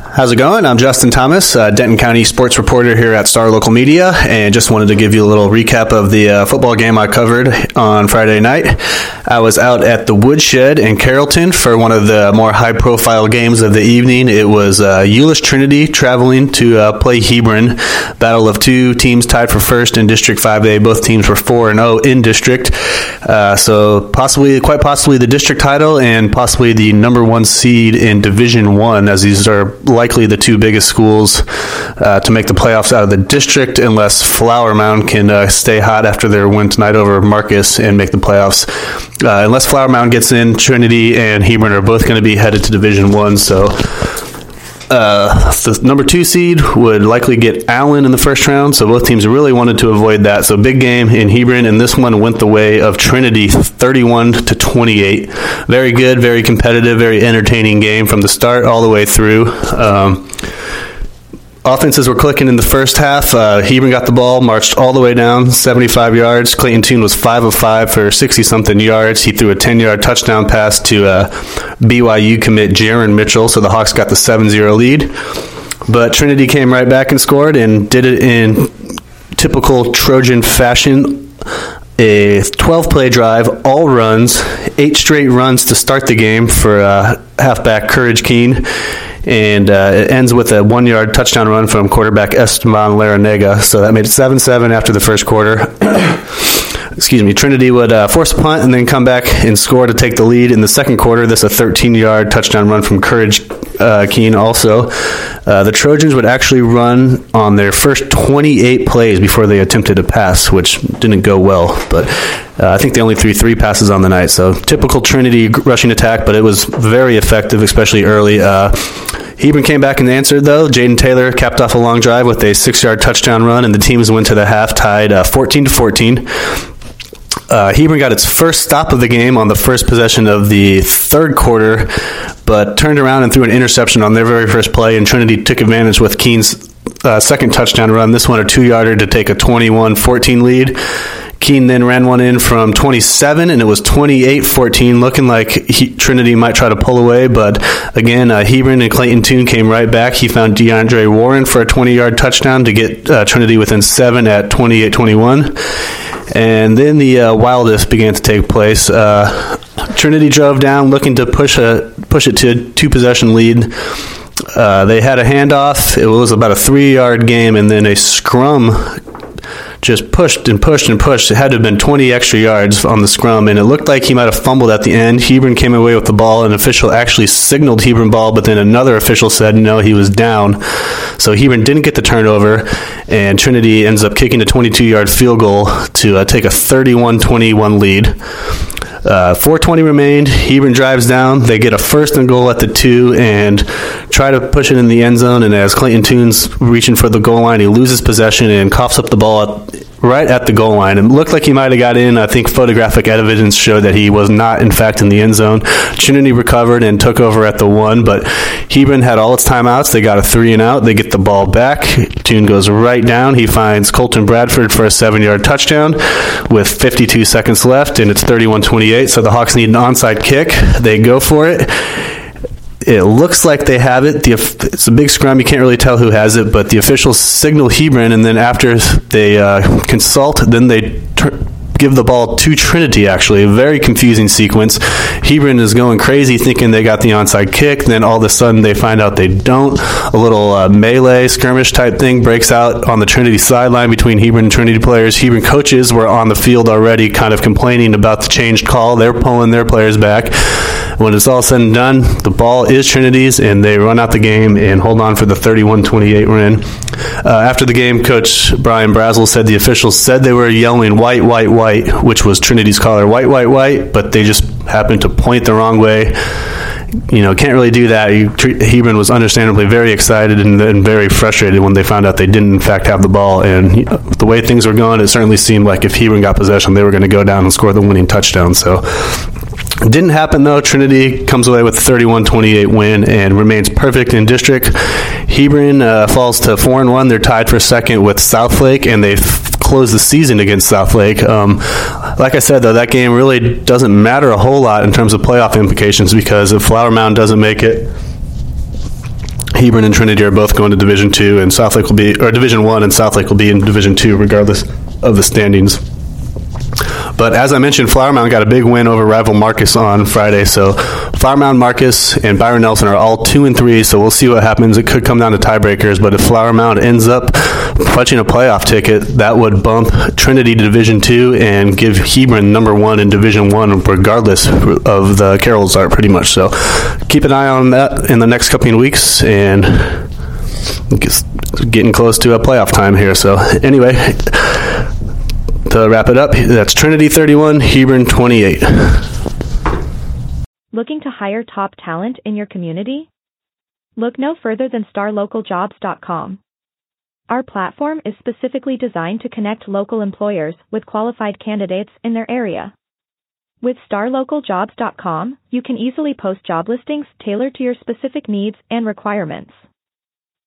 How's it going? I'm Justin Thomas, uh, Denton County sports reporter here at Star Local Media, and just wanted to give you a little recap of the uh, football game I covered on Friday night. I was out at the Woodshed in Carrollton for one of the more high profile games of the evening. It was uh, Trinity traveling to uh, play Hebron. Battle of two teams tied for first in District 5A. Both teams were 4 and 0 in district. Uh, so, possibly, quite possibly, the district title and possibly the number one seed in Division 1, as these are likely the two biggest schools uh, to make the playoffs out of the district, unless Flower Mound can uh, stay hot after their win tonight over Marcus and make the playoffs. Uh, unless Flower Mound gets in, Trinity and Hebron are both going to be headed to Division One. So. Uh, the number two seed would likely get Allen in the first round, so both teams really wanted to avoid that. So big game in Hebron, and this one went the way of Trinity, 31 to 28. Very good, very competitive, very entertaining game from the start all the way through. Um, offenses were clicking in the first half. Uh, Hebron got the ball, marched all the way down, 75 yards. Clayton Tune was 5 of 5 for 60 something yards. He threw a 10 yard touchdown pass to uh, BYU commit Jaron Mitchell, so the Hawks got the 7 0 lead. But Trinity came right back and scored and did it in typical Trojan fashion. A 12 play drive, all runs, eight straight runs to start the game for uh, halfback Courage Keene and uh, it ends with a one yard touchdown run from quarterback Esteban Larrañaga. So that made it 7 7 after the first quarter. Excuse me, Trinity would uh, force a punt and then come back and score to take the lead in the second quarter. This a 13 yard touchdown run from Courage uh, Keene also. Uh, the Trojans would actually run on their first 28 plays before they attempted a pass, which didn't go well. But uh, I think they only threw three passes on the night. So typical Trinity rushing attack, but it was very effective, especially early. Uh, Hebron came back and answered, though. Jaden Taylor capped off a long drive with a six yard touchdown run, and the teams went to the half tied uh, 14 to 14. Uh, Hebron got its first stop of the game on the first possession of the third quarter, but turned around and threw an interception on their very first play, and Trinity took advantage with Keene's uh, second touchdown run. This one a two yarder to take a 21 14 lead. Keene then ran one in from 27, and it was 28 14, looking like he, Trinity might try to pull away. But again, uh, Hebron and Clayton Tune came right back. He found DeAndre Warren for a 20 yard touchdown to get uh, Trinity within seven at 28 21. And then the uh, wildest began to take place. Uh, Trinity drove down looking to push, a, push it to a two possession lead. Uh, they had a handoff. It was about a three yard game, and then a scrum just pushed and pushed and pushed. It had to have been 20 extra yards on the scrum, and it looked like he might have fumbled at the end. Hebron came away with the ball. An official actually signaled Hebron ball, but then another official said no, he was down. So Hebron didn't get the turnover, and Trinity ends up kicking a 22 yard field goal to uh, take a 31 21 lead. Uh, 420 remained. Hebron drives down. They get a first and goal at the two and try to push it in the end zone. And as Clayton Tune's reaching for the goal line, he loses possession and coughs up the ball right at the goal line. It looked like he might have got in. I think photographic evidence showed that he was not, in fact, in the end zone. Trinity recovered and took over at the one, but Hebron had all its timeouts. They got a three and out. They get the ball back. Tune goes right down. He finds Colton Bradford for a seven yard touchdown with 52 seconds left, and it's 31 28. So the Hawks need an onside kick. They go for it it looks like they have it. The, it's a big scrum. You can't really tell who has it, but the officials signal Hebron, and then after they uh, consult, then they give the ball to Trinity, actually. A very confusing sequence. Hebron is going crazy thinking they got the onside kick. Then all of a sudden they find out they don't. A little uh, melee skirmish type thing breaks out on the Trinity sideline between Hebron and Trinity players. Hebron coaches were on the field already kind of complaining about the changed call. They're pulling their players back. When it's all said and done, the ball is Trinity's, and they run out the game and hold on for the 31 28 win. Uh, after the game, Coach Brian Brazil said the officials said they were yelling white, white, white, which was Trinity's color, white, white, white, but they just happened to point the wrong way you know, can't really do that. Hebron was understandably very excited and, and, very frustrated when they found out they didn't, in fact, have the ball. And know, the way things were going, it certainly seemed like if Hebron got possession, they were going to go down and score the winning touchdown. So didn't happen though. Trinity comes away with a 31-28 win and remains perfect in district. Hebron uh, falls to four and one. They're tied for second with Southlake, and they've closed the season against Southlake. Um, like I said though, that game really doesn't matter a whole lot in terms of playoff implications because if Flower Mound doesn't make it. Hebron and Trinity are both going to Division Two, and Southlake will be, or Division One, and Southlake will be in Division Two, regardless of the standings. But as I mentioned, Flower Mound got a big win over rival Marcus on Friday. So Flower Mound, Marcus, and Byron Nelson are all two and three. So we'll see what happens. It could come down to tiebreakers. But if Flower Mound ends up punching a playoff ticket, that would bump Trinity to Division Two and give Hebron number one in Division One, regardless of the Carols art, pretty much. So keep an eye on that in the next couple of weeks and getting close to a playoff time here. So anyway to wrap it up, that's Trinity 31, Hebron 28. Looking to hire top talent in your community? Look no further than starlocaljobs.com. Our platform is specifically designed to connect local employers with qualified candidates in their area. With starlocaljobs.com, you can easily post job listings tailored to your specific needs and requirements.